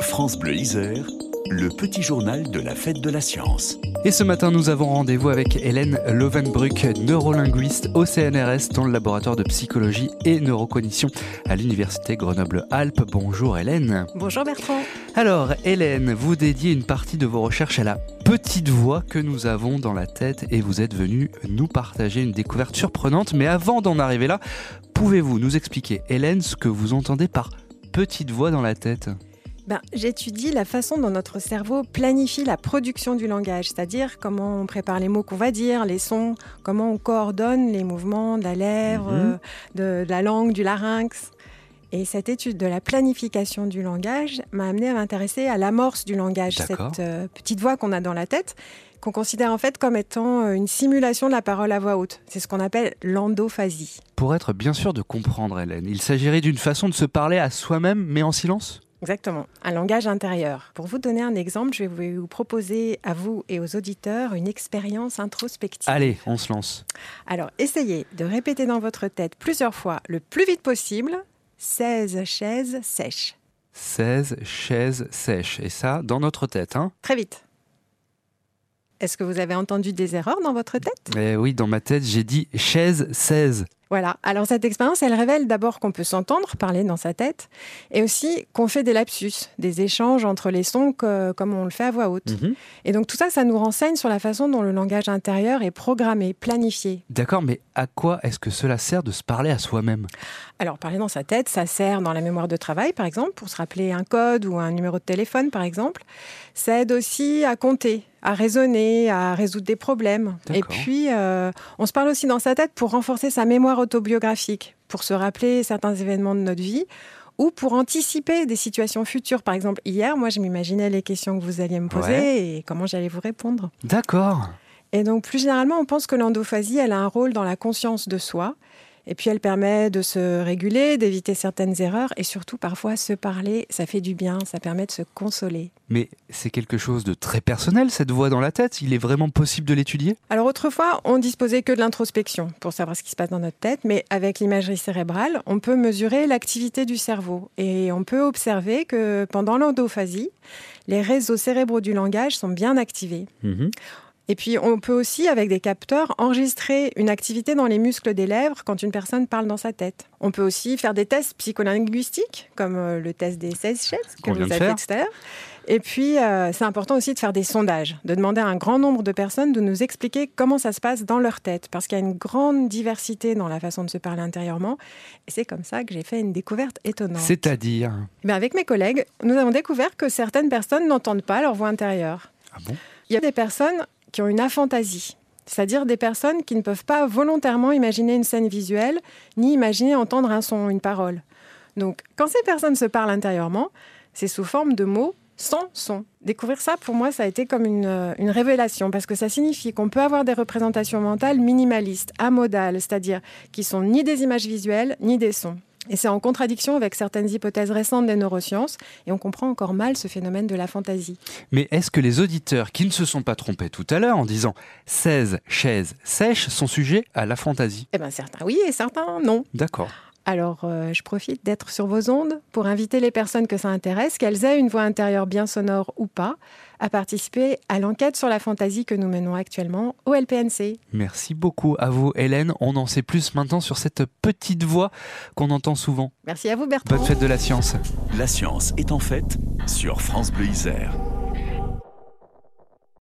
France Bleu Isère, le petit journal de la fête de la science. Et ce matin, nous avons rendez-vous avec Hélène Lovenbruck, neurolinguiste au CNRS dans le laboratoire de psychologie et neurocognition à l'université Grenoble-Alpes. Bonjour Hélène. Bonjour Bertrand. Alors Hélène, vous dédiez une partie de vos recherches à la petite voix que nous avons dans la tête et vous êtes venu nous partager une découverte surprenante. Mais avant d'en arriver là, pouvez-vous nous expliquer, Hélène, ce que vous entendez par petite voix dans la tête? Ben, J'étudie la façon dont notre cerveau planifie la production du langage, c'est-à-dire comment on prépare les mots qu'on va dire, les sons, comment on coordonne les mouvements de la lèvre, Mhm. de, de la langue, du larynx. Et cette étude de la planification du langage m'a amené à m'intéresser à l'amorce du langage, cette euh, petite voix qu'on a dans la tête, qu'on considère en fait comme étant euh, une simulation de la parole à voix haute. C'est ce qu'on appelle l'endophasie. Pour être bien sûr de comprendre, Hélène, il s'agirait d'une façon de se parler à soi-même mais en silence? Exactement, un langage intérieur. Pour vous donner un exemple, je vais vous proposer à vous et aux auditeurs une expérience introspective. Allez, on se lance. Alors, essayez de répéter dans votre tête plusieurs fois, le plus vite possible, 16 chaises sèches. 16 chaises sèches. Et ça, dans notre tête, hein Très vite. Est-ce que vous avez entendu des erreurs dans votre tête? Eh oui, dans ma tête, j'ai dit chaise 16. Voilà. Alors cette expérience, elle révèle d'abord qu'on peut s'entendre parler dans sa tête, et aussi qu'on fait des lapsus, des échanges entre les sons que- comme on le fait à voix haute. Et donc tout ça, ça nous renseigne sur la façon dont le langage intérieur est programmé, planifié. D'accord, mais à quoi est-ce que cela sert de se parler à soi-même? Alors parler dans sa tête, ça sert dans la mémoire de travail, par exemple, pour se rappeler un code ou un numéro de téléphone, par exemple. Ça aide aussi à compter, à raisonner, à résoudre des problèmes. Et puis, euh, on se parle aussi dans sa tête pour renforcer sa mémoire autobiographique, pour se rappeler certains événements de notre vie ou pour anticiper des situations futures. Par exemple, hier, moi, je m'imaginais les questions que vous alliez me poser Ouais. et comment j'allais vous répondre. D'accord. Et donc, plus généralement, on pense que l'endophasie, elle a un rôle dans la conscience de soi. Et puis, elle permet de se réguler, d'éviter certaines erreurs. Et surtout, parfois, se parler, ça fait du bien, ça permet de se consoler. Mais c'est quelque chose de très personnel, cette voix dans la tête. Il est vraiment possible de l'étudier? Alors, autrefois, on disposait que de l'introspection pour savoir ce qui se passe dans notre tête. Mais avec l'imagerie cérébrale, on peut mesurer l'activité du cerveau. Et on peut observer que pendant l'endophasie, les réseaux cérébraux du langage sont bien activés. Et puis, on peut aussi, avec des capteurs, enregistrer une activité dans les muscles des lèvres quand une personne parle dans sa tête. On peut aussi faire des tests psycholinguistiques, comme euh, le test des 16 chaises que vous avez tout à l'heure. Et puis, euh, c'est important aussi de faire des sondages, de demander à un grand nombre de personnes de nous expliquer comment ça se passe dans leur tête, parce qu'il y a une grande diversité dans la façon de se parler intérieurement. Et c'est comme ça que j'ai fait une découverte étonnante. C'est-à-dire? Ben, avec mes collègues, nous avons découvert que certaines personnes n'entendent pas leur voix intérieure. Ah bon? Il y a des personnes qui ont une aphantasie, c'est-à-dire des personnes qui ne peuvent pas volontairement imaginer une scène visuelle, ni imaginer entendre un son, une parole. Donc, quand ces personnes se parlent intérieurement, c'est sous forme de mots sans son. Découvrir ça, pour moi, ça a été comme une, euh, une révélation, parce que ça signifie qu'on peut avoir des représentations mentales minimalistes, amodales, c'est-à-dire qui sont ni des images visuelles, ni des sons. Et c'est en contradiction avec certaines hypothèses récentes des neurosciences, et on comprend encore mal ce phénomène de la fantaisie. Mais est-ce que les auditeurs qui ne se sont pas trompés tout à l'heure en disant 16 chaises sèches sont sujets à la fantaisie? Eh bien, certains oui et certains non. D'accord. Alors, euh, je profite d'être sur vos ondes pour inviter les personnes que ça intéresse, qu'elles aient une voix intérieure bien sonore ou pas, à participer à l'enquête sur la fantaisie que nous menons actuellement au LPNC. Merci beaucoup à vous, Hélène. On en sait plus maintenant sur cette petite voix qu'on entend souvent. Merci à vous, Bertrand. Bonne fête de la science. La science est en fête sur France Bleu Isère.